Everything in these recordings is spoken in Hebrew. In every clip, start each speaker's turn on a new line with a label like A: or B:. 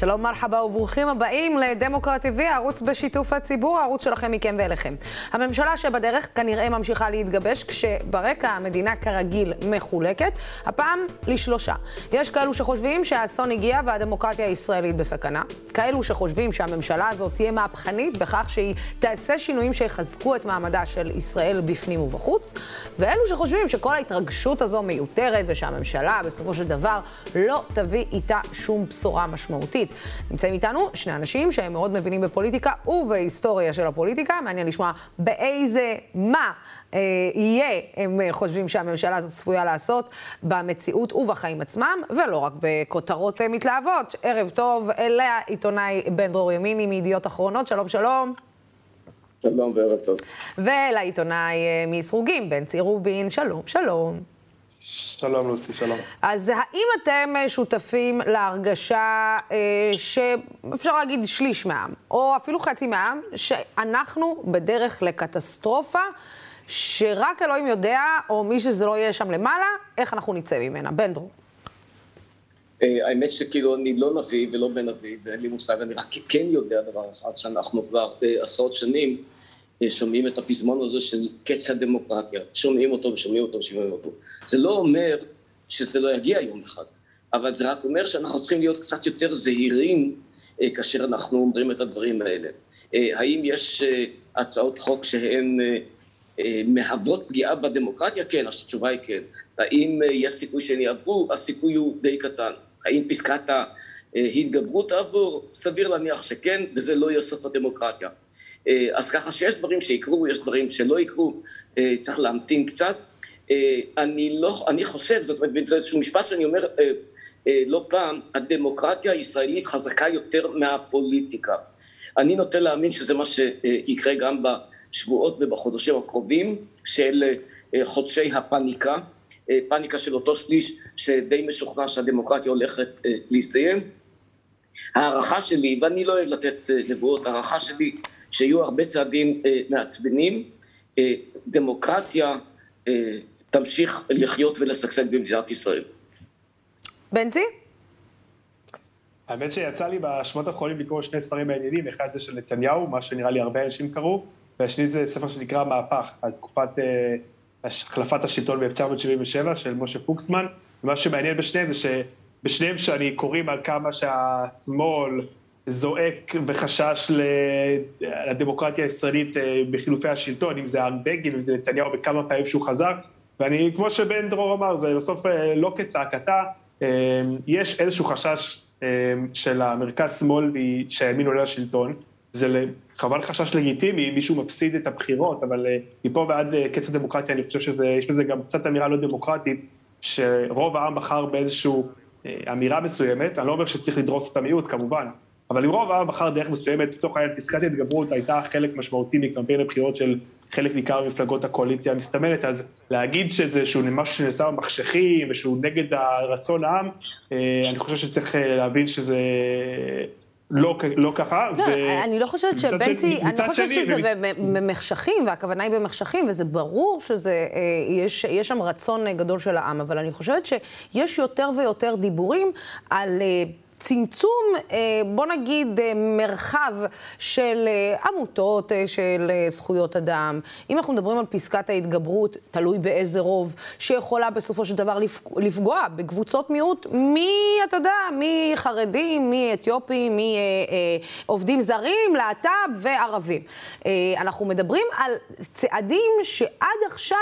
A: שלום מרחבה וברוכים הבאים לדמוקרט TV, הערוץ בשיתוף הציבור, הערוץ שלכם מכם ואליכם. הממשלה שבדרך כנראה ממשיכה להתגבש, כשברקע המדינה כרגיל מחולקת, הפעם לשלושה. יש כאלו שחושבים שהאסון הגיע והדמוקרטיה הישראלית בסכנה, כאלו שחושבים שהממשלה הזאת תהיה מהפכנית בכך שהיא תעשה שינויים שיחזקו את מעמדה של ישראל בפנים ובחוץ, ואלו שחושבים שכל ההתרגשות הזו מיותרת ושהממשלה בסופו של דבר לא תביא איתה שום בשורה משמעותית. נמצאים איתנו שני אנשים שהם מאוד מבינים בפוליטיקה ובהיסטוריה של הפוליטיקה. מעניין לשמוע באיזה, מה אה, יהיה, הם חושבים שהממשלה הזאת צפויה לעשות במציאות ובחיים עצמם, ולא רק בכותרות אה, מתלהבות. ערב טוב, אליה עיתונאי בן דרור ימיני מידיעות אחרונות, שלום שלום.
B: שלום וערב טוב.
A: ולעיתונאי אה, מסרוגים, בן צי רובין, שלום שלום.
C: שלום לוסי, שלום.
A: אז האם אתם אה, שותפים להרגשה אה, שאפשר להגיד שליש מהעם, או אפילו חצי מהעם, שאנחנו בדרך לקטסטרופה, שרק אלוהים יודע, או מי שזה לא יהיה שם למעלה, איך אנחנו נצא ממנה? בן דרור.
B: אה, האמת שכאילו אני לא נביא ולא בן נביא, ואין לי מושג, אני רק כן יודע דבר אחד, שאנחנו כבר עשרות שנים שומעים את הפזמון הזה של קץ הדמוקרטיה, שומעים אותו ושומעים אותו ושומעים אותו. זה לא אומר שזה לא יגיע יום אחד, אבל זה רק אומר שאנחנו צריכים להיות קצת יותר זהירים אה, כאשר אנחנו אומרים את הדברים האלה. אה, האם יש אה, הצעות חוק שהן מהוות פגיעה בדמוקרטיה? כן, התשובה היא כן. האם יש סיכוי שהן יעברו? הסיכוי הוא די קטן. האם פסקת ההתגברות תעבור? סביר להניח שכן, וזה לא יהיה סוף הדמוקרטיה. אה, אז ככה שיש דברים שיקרו, יש דברים שלא יקרו, אה, צריך להמתין קצת. אה, אני לא, אני חושב, זאת אומרת, זה איזשהו משפט שאני אומר לא פעם, הדמוקרטיה הישראלית חזקה יותר מהפוליטיקה. אני נוטה להאמין שזה מה שיקרה גם בשבועות ובחודשים הקרובים של חודשי הפאניקה, פאניקה של אותו שליש שדי משוכנע שהדמוקרטיה הולכת להסתיים. הערכה שלי, ואני לא אוהב לתת נבואות, הערכה שלי שיהיו הרבה צעדים אה, מעצבנים, אה, דמוקרטיה אה, תמשיך לחיות ולשגשג במדינת ישראל.
A: בנצי?
C: האמת שיצא לי בשבועות האחרונים לקרוא שני ספרים מעניינים, אחד זה של נתניהו, מה שנראה לי הרבה אנשים קראו, והשני זה ספר שנקרא מהפך, על תקופת החלפת השלטון ב-1977 של משה פוקסמן, ומה שמעניין בשניהם זה שבשניהם שאני קוראים על כמה שהשמאל זועק בחשש לדמוקרטיה הישראלית אה, בחילופי השלטון, אם זה בגין, אם זה נתניהו בכמה פעמים שהוא חזר, ואני, כמו שבן דרור אמר, זה בסוף אה, לא כצעקתה, אה, יש איזשהו חשש של המרכז-שמאל שהימין עולה לשלטון, זה כמובן חשש לגיטימי, מישהו מפסיד את הבחירות, אבל מפה ועד קץ הדמוקרטיה, אני חושב שיש בזה גם קצת אמירה לא דמוקרטית, שרוב העם בחר באיזושהי אמירה מסוימת, אני לא אומר שצריך לדרוס את המיעוט, כמובן, אבל אם רוב העם בחר דרך מסוימת, לצורך העניין פסקת התגברות הייתה חלק משמעותי מקמפיין הבחירות של חלק ניכר ממפלגות הקואליציה המסתמנת, אז להגיד שזה שהוא משהו שנעשה במחשכים ושהוא נגד הרצון העם, אה, אני חושב שצריך אה, להבין שזה לא, לא ככה.
A: לא, ו... אני לא חושבת שבנצי, אני לא חושבת שזה במחשכים, והכוונה היא במחשכים, וזה ברור שזה, אה, יש, יש שם רצון גדול של העם, אבל אני חושבת שיש יותר ויותר דיבורים על... צמצום, אה, בוא נגיד, אה, מרחב של אה, עמותות של זכויות אדם. אם אנחנו מדברים על פסקת ההתגברות, תלוי באיזה רוב, שיכולה בסופו של דבר לפגוע בקבוצות מיעוט, מי, אתה יודע, מחרדים, מאתיופים, מעובדים זרים, להט"ב וערבים. אנחנו מדברים על צעדים שעד עכשיו...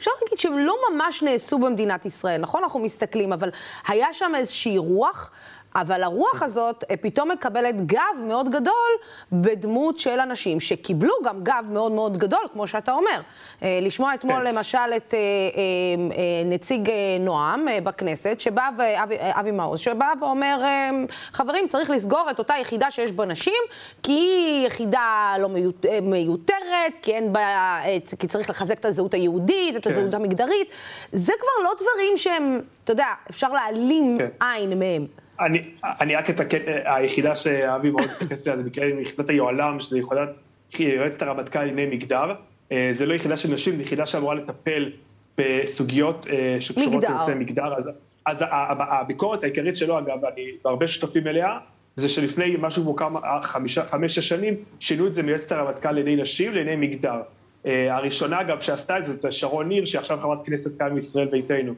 A: אפשר להגיד שהם לא ממש נעשו במדינת ישראל, נכון? אנחנו מסתכלים, אבל היה שם איזושהי רוח אבל הרוח הזאת אה, פתאום מקבלת גב מאוד גדול בדמות של אנשים שקיבלו גם גב מאוד מאוד גדול, כמו שאתה אומר. אה, לשמוע אתמול כן. למשל את אה, נציג נועם בכנסת, שבא, ואבי, אבי מעוז, שבא ואומר, חברים, צריך לסגור את אותה יחידה שיש בה נשים, כי היא יחידה לא מיותרת, כי אין בה, כי צריך לחזק את הזהות היהודית, את כן. הזהות המגדרית. זה כבר לא דברים שהם, אתה יודע, אפשר להעלים כן. עין מהם.
C: אני, רק אתקן, היחידה שאבי מאוד מתייחס אליה זה מקרה עם יחידת היוהל"ם, שזה יחידת, יועצת הרמטכ"ל לענייני מגדר. אה, זה לא יחידה של נשים, זו יחידה שאמורה לטפל בסוגיות אה, שקשורות לנושא מגדר. אז, אז הביקורת העיקרית שלו, אגב, אני והרבה שותפים אליה, זה שלפני משהו כמו כמה, חמש-שש שנים, שינו את זה מיועצת הרמטכ"ל לעיני נשים לעיני מגדר. הראשונה, אגב, שעשתה את זה, זה שרון ניר, שעכשיו חברת כנסת כאן מישראל ביתנו.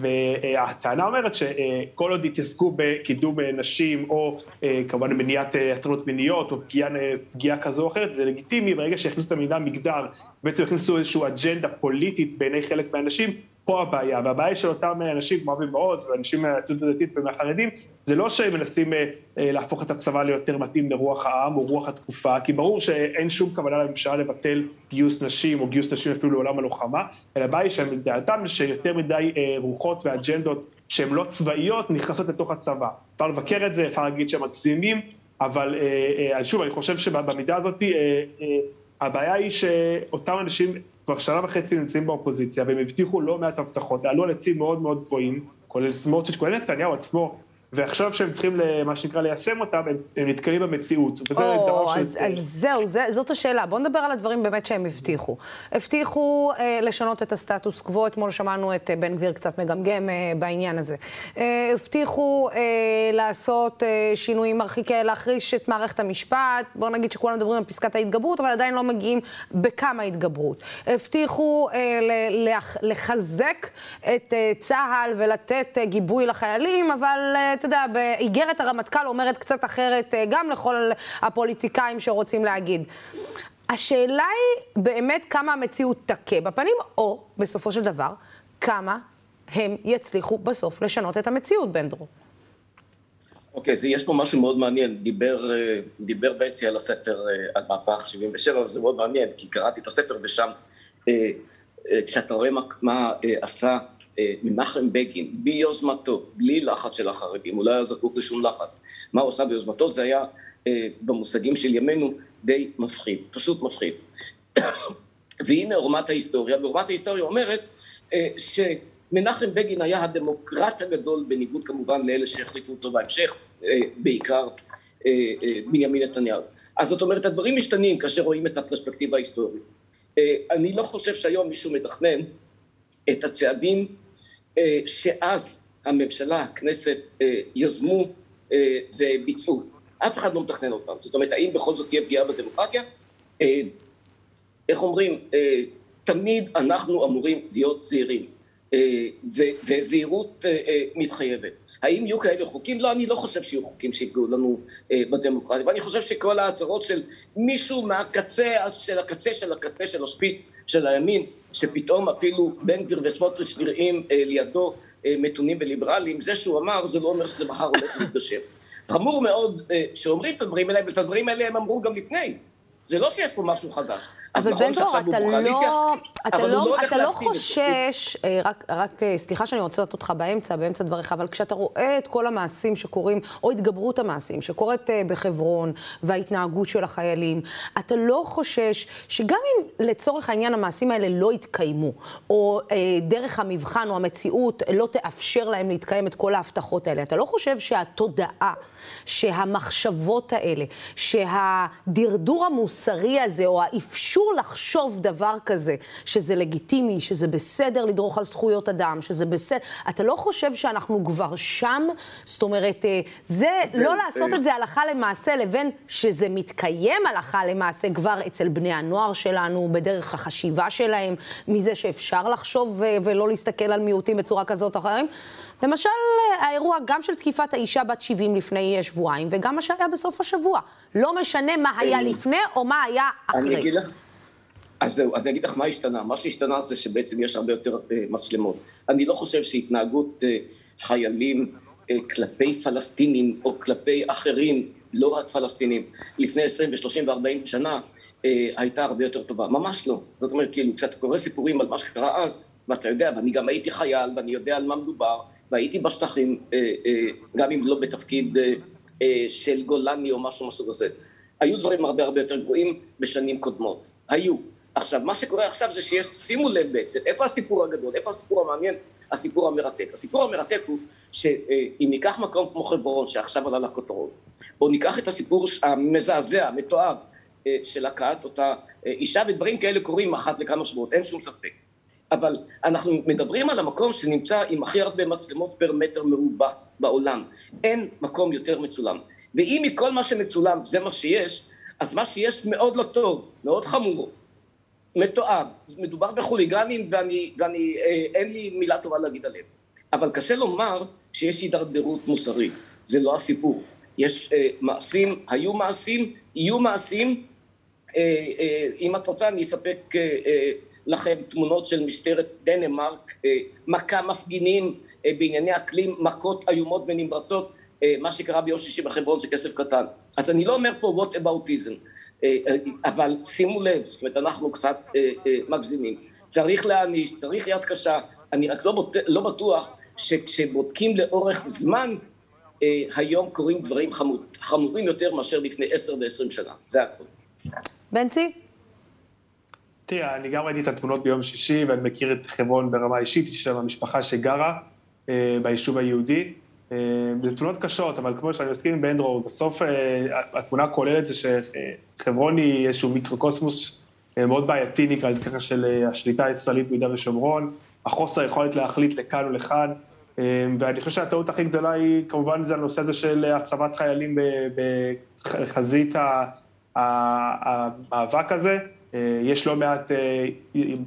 C: והטענה אומרת שכל עוד יתעסקו בקידום נשים, או כמובן מניעת הטרדות מיניות, או פגיעה, פגיעה כזו או אחרת, זה לגיטימי, ברגע שהכניסו את המילה מגדר, בעצם הכניסו איזושהי אג'נדה פוליטית בעיני חלק מהאנשים, פה הבעיה, והבעיה של אותם אנשים כמו אבי מעוז ואנשים מהציונות הדתית ומהחרדים, זה לא שהם מנסים אה, אה, להפוך את הצבא ליותר מתאים לרוח העם או רוח התקופה, כי ברור שאין שום כוונה לממשלה לבטל גיוס נשים או גיוס נשים אפילו לעולם הלוחמה, אלא הבעיה היא שהם דעתם שיותר מדי אה, רוחות ואג'נדות שהן לא צבאיות נכנסות לתוך הצבא. אפשר לבקר את זה, אפשר להגיד שהם מגזימים, אבל שוב, אני חושב שבמידה הזאת הבעיה היא שאותם אנשים כבר שנה וחצי נמצאים באופוזיציה, והם הבטיחו לא מעט הבטחות, עלו על עצים מאוד מאוד גבוהים, כולל סמוטריץ', כולל נתניהו עצמו, ועכשיו שהם צריכים, מה שנקרא, ליישם אותם, הם, הם נתקלים במציאות.
A: וזה או, דבר אז, של... אז זהו, זה, זאת השאלה. בואו נדבר על הדברים באמת שהם הבטיחו. הבטיחו אה, לשנות את הסטטוס קוו, אתמול שמענו את אה, בן גביר קצת מגמגם אה, בעניין הזה. אה, הבטיחו אה, לעשות אה, שינויים מרחיקי, להחריש את מערכת המשפט, בואו נגיד שכולם מדברים על פסקת ההתגברות, אבל עדיין לא מגיעים בכמה התגברות. הבטיחו אה, לחזק את אה, צה"ל ולתת אה, גיבוי לחיילים, אבל... אה, אתה יודע, באיגרת הרמטכ"ל אומרת קצת אחרת אה, גם לכל הפוליטיקאים שרוצים להגיד. השאלה היא באמת כמה המציאות תכה בפנים, או בסופו של דבר, כמה הם יצליחו בסוף לשנות את המציאות, בן דרור.
B: אוקיי, okay, יש פה משהו מאוד מעניין. דיבר, אה, דיבר בנצי על הספר על מהפך 77, וזה מאוד מעניין, כי קראתי את הספר ושם, כשאתה רואה מה, מה עשה אה, מנחם בגין, ביוזמתו, בלי לחץ של החרדים, הוא לא היה זקוק לשום לחץ. מה הוא עשה ביוזמתו? זה היה אה, במושגים של ימינו די מפחיד, פשוט מפחיד. והנה עורמת ההיסטוריה, ועורמת ההיסטוריה אומרת אה, שמנחם בגין היה הדמוקרט הגדול, בניגוד כמובן לאלה שהחליפו אותו בהמשך, בעיקר בנימין נתניהו. אז זאת אומרת, הדברים משתנים כאשר רואים את הפרספקטיבה ההיסטורית. אני לא חושב שהיום מישהו מתכנן את הצעדים אה, שאז הממשלה, הכנסת, אה, יזמו אה, וביצעו. אף אחד לא מתכנן אותם. זאת אומרת, האם בכל זאת תהיה פגיעה בדמוקרטיה? איך אומרים, תמיד אנחנו אמורים להיות זהירים, וזהירות מתחייבת. האם יהיו כאלה חוקים? לא, אני לא חושב שיהיו חוקים שיפגעו לנו בדמוקרטיה, ואני חושב שכל ההצהרות של מישהו מהקצה של הקצה של הקצה של השפיץ של הימין, שפתאום אפילו בן גביר וסמוטריץ' נראים אה, לידו אה, מתונים וליברליים, זה שהוא אמר זה לא אומר שזה מחר הולך להתגשם. חמור מאוד אה, שאומרים את הדברים האלה, ואת הדברים האלה הם אמרו גם לפני. זה לא שיש פה משהו חדש.
A: אבל בן דור, אתה לא, אתה לא, אתה לא חושש, אה, רק, רק, אה, סליחה שאני רוצה לתת אותך באמצע, באמצע דבריך, אבל כשאתה רואה את כל המעשים שקורים, או התגברות המעשים שקורית אה, בחברון, וההתנהגות של החיילים, אתה לא חושש שגם אם לצורך העניין המעשים האלה לא יתקיימו, או אה, דרך המבחן או המציאות לא תאפשר להם להתקיים את כל ההבטחות האלה, אתה לא חושב שהתודעה, שהמחשבות האלה, שהדרדור המוסרי הזה, או האפשור לחשוב דבר כזה, שזה לגיטימי, שזה בסדר לדרוך על זכויות אדם, שזה בסדר, אתה לא חושב שאנחנו כבר שם? זאת אומרת, אה, זה, זה לא לעשות את זה הלכה למעשה, לבין שזה מתקיים הלכה למעשה כבר אצל בני הנוער שלנו, בדרך החשיבה שלהם, מזה שאפשר לחשוב אה, ולא להסתכל על מיעוטים בצורה כזאת או אחרת. למשל, האירוע גם של תקיפת האישה בת 70 לפני שבועיים, וגם מה שהיה בסוף השבוע. לא משנה מה היה לפני או מה היה אחרי. אני אגיד לך...
B: אז זהו, אז אני אגיד לך מה השתנה. מה שהשתנה זה שבעצם יש הרבה יותר אה, מצלמות. אני לא חושב שהתנהגות אה, חיילים אה, כלפי פלסטינים או כלפי אחרים, לא רק פלסטינים, לפני 20 ו-30 ו-40 שנה, אה, הייתה הרבה יותר טובה. ממש לא. זאת אומרת, כאילו, כשאתה קורא סיפורים על מה שקרה אז, ואתה יודע, ואני גם הייתי חייל, ואני יודע על מה מדובר, והייתי בשטחים, אה, אה, גם אם לא בתפקיד אה, של גולני או משהו מהסוג הזה. היו דברים הרבה הרבה יותר גרועים בשנים קודמות. היו. עכשיו, מה שקורה עכשיו זה שיש, שימו לב בעצם, איפה הסיפור הגדול, איפה הסיפור המעניין, הסיפור המרתק. הסיפור המרתק הוא שאם ניקח מקום כמו חברון, שעכשיו עלה לכותרות, או ניקח את הסיפור המזעזע, המתועב, של הכאת אותה אישה, ודברים כאלה קורים אחת לכמה שבועות, אין שום ספק. אבל אנחנו מדברים על המקום שנמצא עם הכי הרבה מצלמות פר מטר מרובע בעולם. אין מקום יותר מצולם. ואם מכל מה שמצולם זה מה שיש, אז מה שיש מאוד לא טוב, מאוד חמור, מתועב. מדובר בחוליגנים ואני, ואני אה, אין לי מילה טובה להגיד עליהם. אבל קשה לומר שיש הידרדרות מוסרית. זה לא הסיפור. יש אה, מעשים, היו מעשים, יהיו מעשים. אה, אה, אם את רוצה אני אספק אה, אה, לכם תמונות של משטרת דנמרק, אה, מכה מפגינים אה, בענייני אקלים, מכות איומות ונמרצות, אה, מה שקרה ביום שישי בחברון זה כסף קטן. אז אני לא אומר פה what aboutism, אבל שימו לב, זאת אומרת אנחנו קצת מגזימים. צריך להעניש, צריך יד קשה, אני רק לא, בוט... לא בטוח שכשבודקים לאורך זמן, היום קורים דברים חמור, חמורים יותר מאשר לפני עשר ועשרים שנה, זה הכול.
A: בנצי?
C: תראה, אני גם ראיתי את התמונות ביום שישי, ואני מכיר את חברון ברמה אישית, יש שם משפחה שגרה אה, ביישוב היהודי. אה, זה תמונות קשות, אבל כמו שאני מסכים עם בנדרו, בסוף אה, התמונה הכוללת זה שחברון היא איזשהו מיקרוקוסמוס אה, מאוד בעייתי, נקרא לזה ככה, של אה, השליטה הישראלית ביהודה ושומרון, החוסר היכולת להחליט לכאן ולכאן, אה, ואני חושב שהטעות הכי גדולה היא, כמובן, זה הנושא הזה של הצבת חיילים בחזית המאבק הזה. אה, יש לא מעט אה,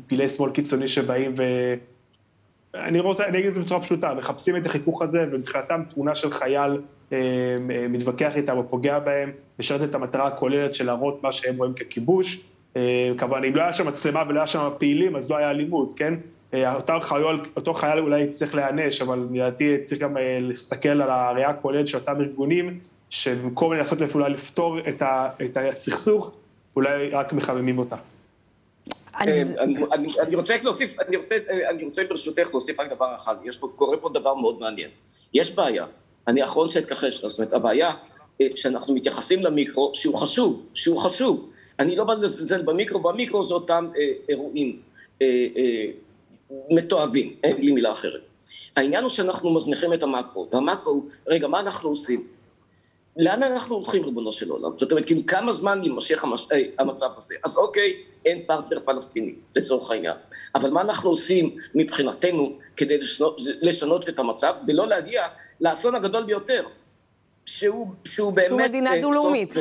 C: פעילי שמאל קיצוני שבאים ו... אני רוצה, אני אגיד את זה בצורה פשוטה, מחפשים את החיכוך הזה, ומבחינתם תמונה של חייל אה, מתווכח איתם או פוגע בהם, משרת את המטרה הכוללת של להראות מה שהם רואים ככיבוש. כמובן, אם לא היה שם מצלמה ולא היה שם פעילים, אז לא היה אלימות, כן? אותו חייל, אותו חייל אולי צריך להיענש, אבל לדעתי צריך גם להסתכל על הראייה הכוללת של אותם ארגונים, שבמקום לנסות אולי לפתור את הסכסוך, אולי רק מחממים אותה.
B: אה, אני רוצה להוסיף, אני רוצה ברשותך להוסיף רק דבר אחד, יש פה, קורה פה דבר מאוד מעניין. יש בעיה, אני האחרון שאתכחש לה, זאת אומרת, הבעיה אה, שאנחנו מתייחסים למיקרו, שהוא חשוב, שהוא חשוב. אני לא בא לזלזל במיקרו, במיקרו זה אותם אה, אירועים מתועבים, אין לי מילה אחרת. העניין הוא שאנחנו מזניחים את המקרו, והמקרו הוא, רגע, מה אנחנו עושים? לאן אנחנו הולכים, ריבונו של עולם? זאת אומרת, כאילו, כמה זמן יימשך המש... אה, המצב הזה? אז אוקיי, אין פרטנר פלסטיני, לצורך העניין. אבל מה אנחנו עושים מבחינתנו כדי לשנות, לשנות את המצב, ולא להגיע לאסון הגדול ביותר, שהוא, שהוא באמת...
A: שהוא מדינה אה, דו-לאומית.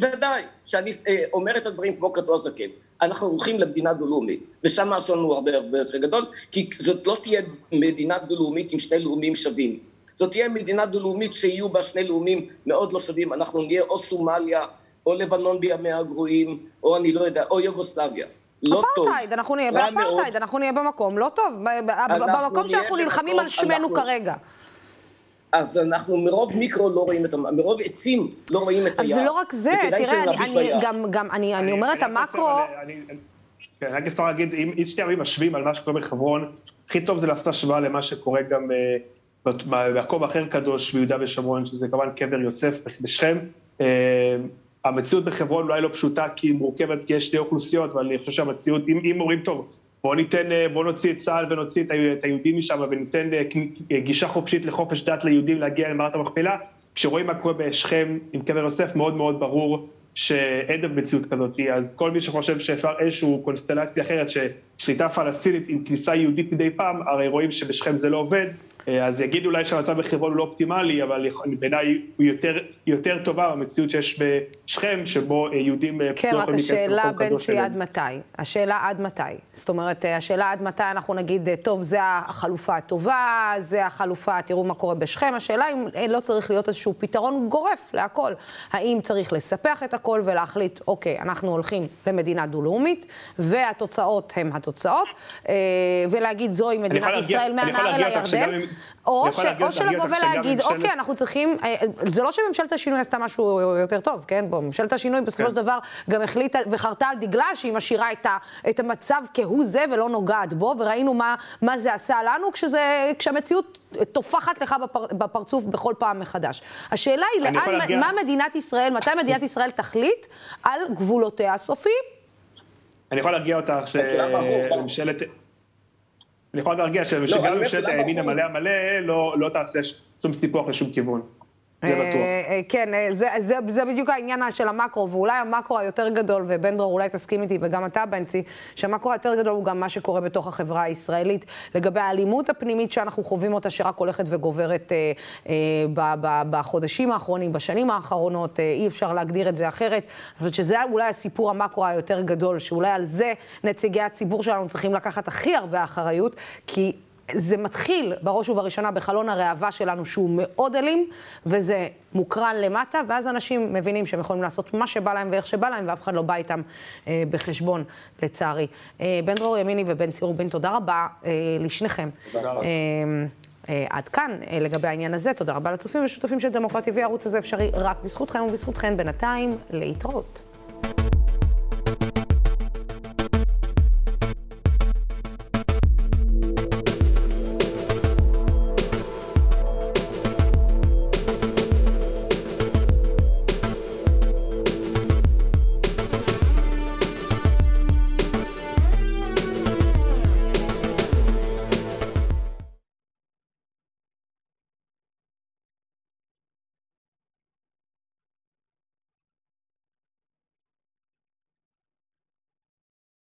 B: בוודאי, שאני אה, אומר את הדברים כמו כתוב הזקן. אנחנו הולכים למדינה דו-לאומית, ושם האסון הוא הרבה הרבה יותר גדול, כי זאת לא תהיה מדינה דו-לאומית עם שני לאומים שווים. זאת תהיה מדינה דו-לאומית שיהיו בה שני לאומים מאוד לא שווים, אנחנו נהיה או סומליה, או לבנון בימיה הגרועים, או אני לא יודע, או יוגוסלביה.
A: לא טוב. אפרטהייד, אנחנו נהיה באפרטהייד, אנחנו נהיה במקום לא טוב, במקום שאנחנו נלחמים על שמנו כרגע.
B: אז אנחנו מרוב מיקרו לא רואים את, ה... מרוב עצים לא רואים את היער.
A: אז זה לא רק זה, תראה, אני, גם, גם, אני, אני אומרת, המקרו...
C: כן, רק אסתר להגיד, אם שתי עמים משווים על מה שקורה בחברון, הכי טוב זה לעשות השוואה למה שקורה גם במקום אחר קדוש ביהודה ושומרון, שזה כמובן קבר יוסף בשכם. אה, המציאות בחברון אולי לא פשוטה כי היא מורכבת, כי יש שתי אוכלוסיות, אבל אני חושב שהמציאות, אם, אם אומרים, טוב, בואו ניתן, אה, בואו נוציא את צה"ל ונוציא את היהודים משם וניתן אה, גישה חופשית לחופש דת ליהודים להגיע למערת המכפלה, כשרואים מה קורה בשכם עם קבר יוסף, מאוד מאוד ברור שאין מציאות כזאת, אז כל מי שחושב שאפשר איזושהי קונסטלציה אחרת, ששליטה פלסטינית עם כניסה יהודית מדי פעם, הרי רואים שבשכם זה לא עובד, אז יגידו אולי שהמצב בחברון הוא לא אופטימלי, אבל בעיניי הוא יותר, יותר טובה במציאות שיש בשכם, שבו אה, יהודים
A: אה, כן, רק השאלה, בנצי, עד מתי? השאלה עד מתי. זאת אומרת, השאלה עד מתי אנחנו נגיד, טוב, זה החלופה הטובה, זה החלופה, תראו מה קורה בשכם. השאלה אם לא צריך להיות איזשהו פתרון גורף להכל. האם צריך לספח את הכל ולהחליט, אוקיי, אנחנו הולכים למדינה דו-לאומית, והתוצאות הן התוצאות, ולהגיד, זוהי מדינת ישראל מהנהר אל הירדן. או, שלבוא ולהגיד. אוקיי, אנחנו צריכים, אה, זה לא שממשלת השינוי עשתה משהו יותר טוב, כן? בוא, ממשלת השינוי בסופו כן. של דבר גם החליטה וחרתה על דגלה שהיא משאירה את, ה, את המצב כהוא זה ולא נוגעת בו, וראינו מה, מה זה עשה לנו כשזה, כשהמציאות טופחת לך בפר, בפרצוף בכל פעם מחדש. השאלה היא, לאן, להגיע... מה מדינת ישראל, מתי מדינת ישראל תחליט על גבולותיה הסופיים?
C: אני יכול להרגיע אותך שממשלת... אני יכול להרגיע לא, שגם ממשלת הימין המלא המלא לא, לא תעשה שום סיפוח לשום כיוון. זה בטוח. אה,
A: אה, כן, אה, זה, זה, זה בדיוק העניין של המקרו, ואולי המקרו היותר גדול, ובן דרור אולי תסכים איתי, וגם אתה, בנצי, שהמקרו היותר גדול הוא גם מה שקורה בתוך החברה הישראלית, לגבי האלימות הפנימית שאנחנו חווים אותה, שרק הולכת וגוברת אה, אה, ב, ב, בחודשים האחרונים, בשנים האחרונות, אה, אי אפשר להגדיר את זה אחרת. אני חושבת שזה אולי הסיפור המקרו היותר גדול, שאולי על זה נציגי הציבור שלנו צריכים לקחת הכי הרבה אחריות, כי זה מתחיל בראש ובראשונה בחלון הראווה שלנו, שהוא מאוד אלים, וזה מוקרן למטה, ואז אנשים מבינים שהם יכולים לעשות מה שבא להם ואיך שבא להם, ואף אחד לא בא איתם אה, בחשבון, לצערי. אה, בן דרור ימיני ובן ציור בין, תודה רבה אה, לשניכם. תודה רבה. אה, אה, עד כאן אה, לגבי העניין הזה. תודה רבה לצופים ושותפים של דמוקרטיה TV. הערוץ הזה אפשרי רק בזכותכם ובזכותכן. בינתיים, להתראות.